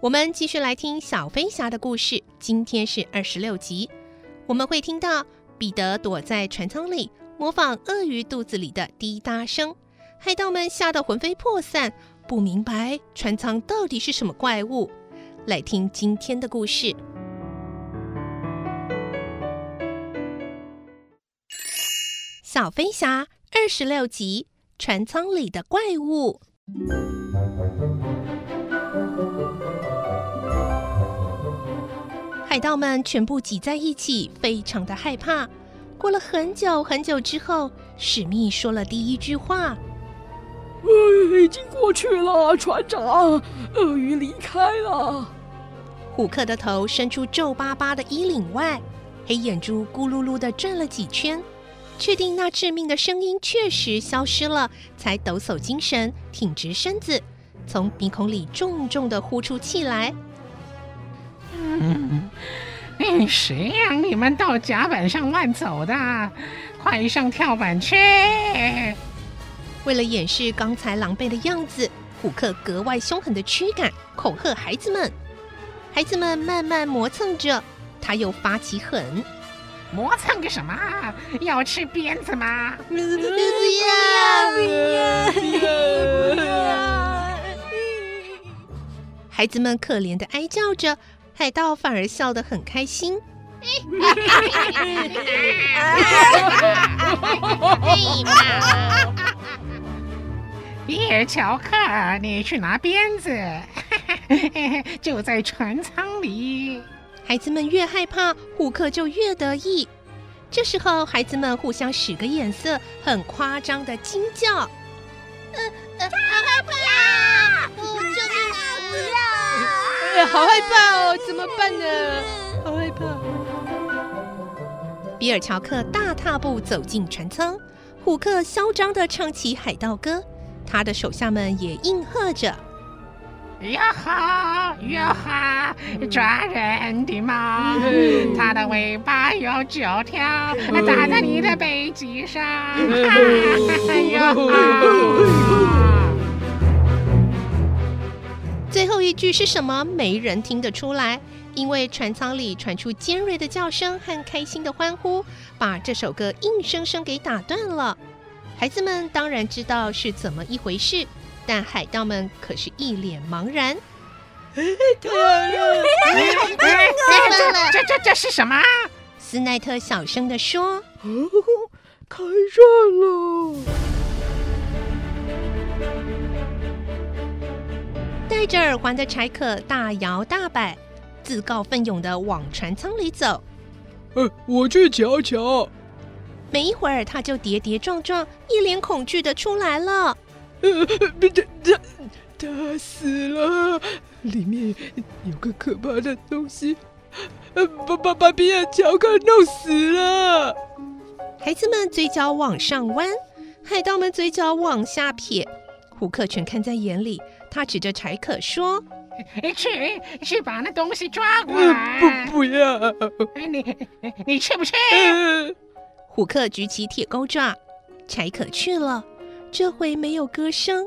我们继续来听小飞侠的故事。今天是二十六集，我们会听到彼得躲在船舱里，模仿鳄鱼肚子里的滴答声，海盗们吓得魂飞魄散，不明白船舱到底是什么怪物。来听今天的故事，小飞侠二十六集。船舱里的怪物，海盗们全部挤在一起，非常的害怕。过了很久很久之后，史密说了第一句话：“哎，已经过去了，船长，鳄鱼离开了。”虎克的头伸出皱巴巴的衣领外，黑眼珠咕噜噜的转了几圈。确定那致命的声音确实消失了，才抖擞精神，挺直身子，从鼻孔里重重的呼出气来。嗯，谁让你们到甲板上乱走的？快上跳板去！为了掩饰刚才狼狈的样子，虎克格外凶狠的驱赶，恐吓孩子们。孩子们慢慢磨蹭着，他又发起狠。磨蹭个什么？要吃鞭子吗？不要！不要！不要！孩子们可怜的哀叫着，海盗反而笑得很开心。比尔乔克，你去拿鞭子，就在船舱里。孩子们越害怕，虎克就越得意。这时候，孩子们互相使个眼色，很夸张的惊叫：“呃呃，好害怕！救命啊！不要！哎，好害怕哦，怎么办呢？好害怕！”比尔乔克大踏步走进船舱，虎克嚣张的唱起海盗歌，他的手下们也应和着。呀哈呀哈，抓人的猫，它的尾巴有九条，打在你的背脊上。呀哈！最后一句是什么？没人听得出来，因为船舱里传出尖锐的叫声和开心的欢呼，把这首歌硬生生给打断了。孩子们当然知道是怎么一回事。但海盗们可是一脸茫然。哎，对了，这这这这是什么？斯奈特小声地说：“，开战了！”耳环的柴可大摇大摆、自告奋勇的往船舱里走。呃，我去瞧瞧。没一会儿，他就跌跌撞撞、一脸恐惧的出来了。呃，他他他死了，里面有个可怕的东西，呃，把把把比尔乔克弄死了。孩子们嘴角往上弯，海盗们嘴角往下撇，胡克全看在眼里。他指着柴可说：“去去把那东西抓过来！”呃、不不要，你你去不去？呃、虎克举起铁钩爪，柴可去了。这回没有歌声，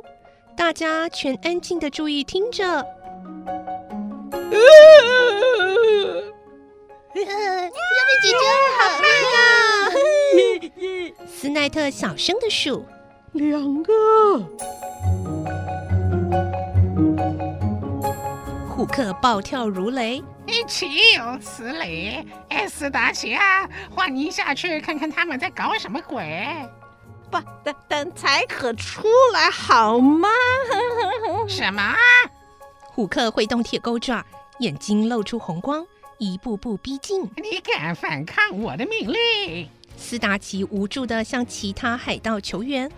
大家全安静的注意听着。呃，要被解决，好棒啊！斯奈特小声的数：两个。虎克暴跳如雷，岂有此理！哎，斯达奇啊，换你下去看看他们在搞什么鬼！不，等等才可出来好吗？什么？虎克挥动铁钩爪，眼睛露出红光，一步步逼近。你敢反抗我的命令？斯达奇无助地向其他海盗求援，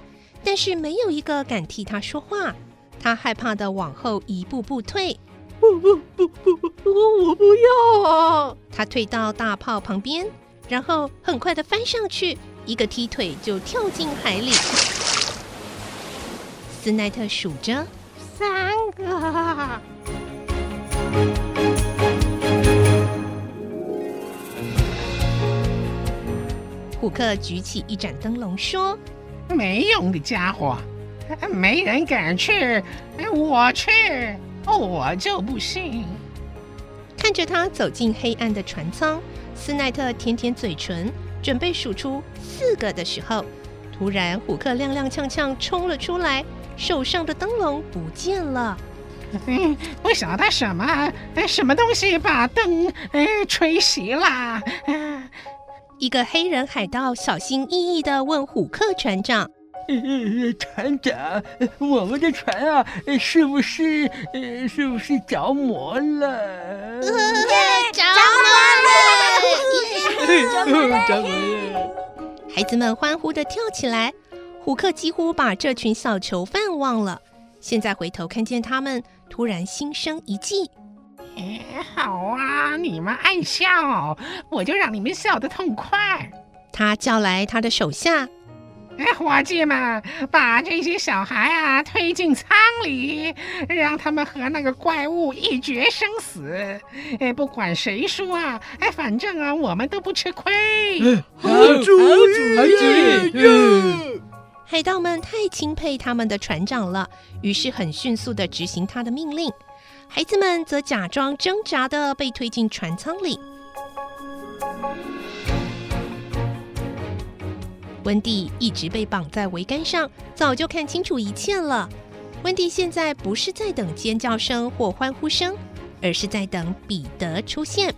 但是没有一个敢替他说话。他害怕地往后一步步退。不不不不不，我不要啊！他退到大炮旁边，然后很快的翻上去，一个踢腿就跳进海里。斯奈特数着三个。虎克举起一盏灯笼说：“没用的家伙，没人敢去，我去。”我就不信！看着他走进黑暗的船舱，斯奈特舔舔嘴唇，准备数出四个的时候，突然虎克踉踉跄跄冲了出来，手上的灯笼不见了。嗯，不晓得什么什么东西把灯吹熄了。一个黑人海盗小心翼翼地问虎克船长。呃，船长，我们的船啊，是不是，呃，是不是着魔了？着魔了！着魔了！孩子们欢呼的跳起来。虎克几乎把这群小囚犯忘了，现在回头看见他们，突然心生一计。哎，好啊，你们爱笑，我就让你们笑得痛快。他叫来他的手下。哎，伙计们，把这些小孩啊推进舱里，让他们和那个怪物一决生死。哎，不管谁输啊，哎，反正啊，我们都不吃亏。好主意，好主意！海盗们太钦佩他们的船长了，于是很迅速的执行他的命令。孩子们则假装挣扎的被推进船舱里。温蒂一直被绑在桅杆上，早就看清楚一切了。温蒂现在不是在等尖叫声或欢呼声，而是在等彼得出现。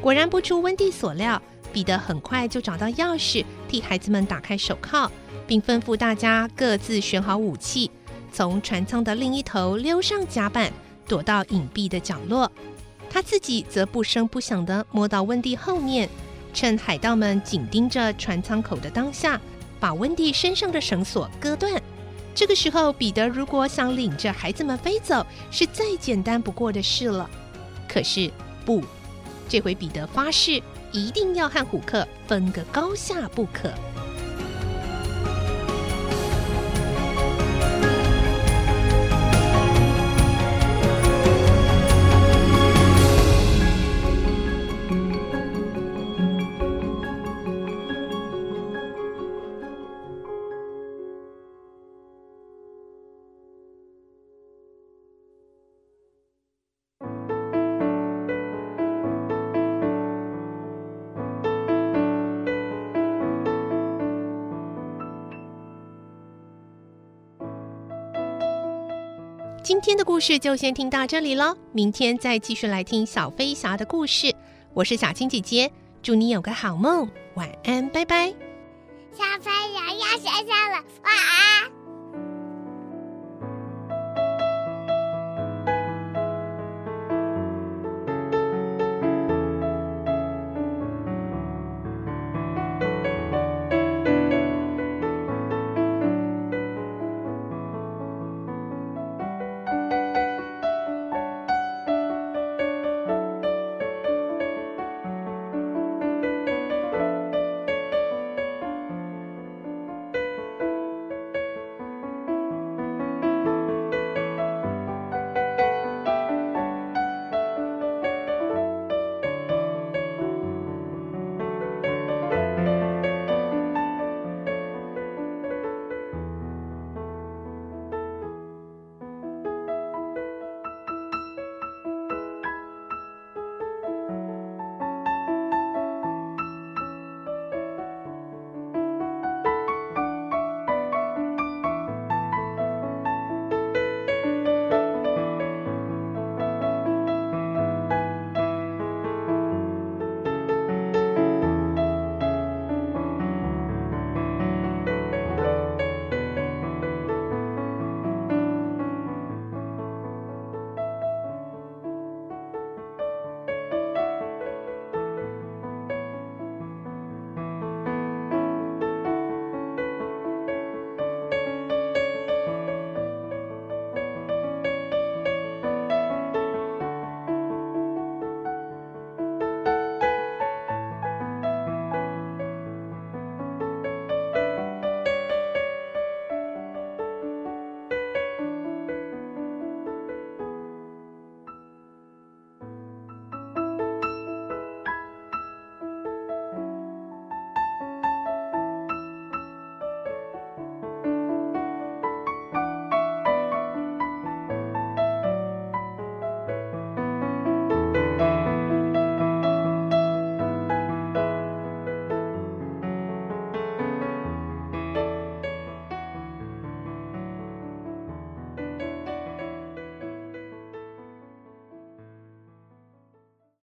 果然不出温蒂所料，彼得很快就找到钥匙，替孩子们打开手铐，并吩咐大家各自选好武器，从船舱的另一头溜上甲板，躲到隐蔽的角落。他自己则不声不响地摸到温蒂后面。趁海盗们紧盯着船舱口的当下，把温蒂身上的绳索割断。这个时候，彼得如果想领着孩子们飞走，是再简单不过的事了。可是不，这回彼得发誓一定要和虎克分个高下不可。今天的故事就先听到这里喽，明天再继续来听小飞侠的故事。我是小青姐姐，祝你有个好梦，晚安，拜拜。小飞侠要睡觉了，晚安。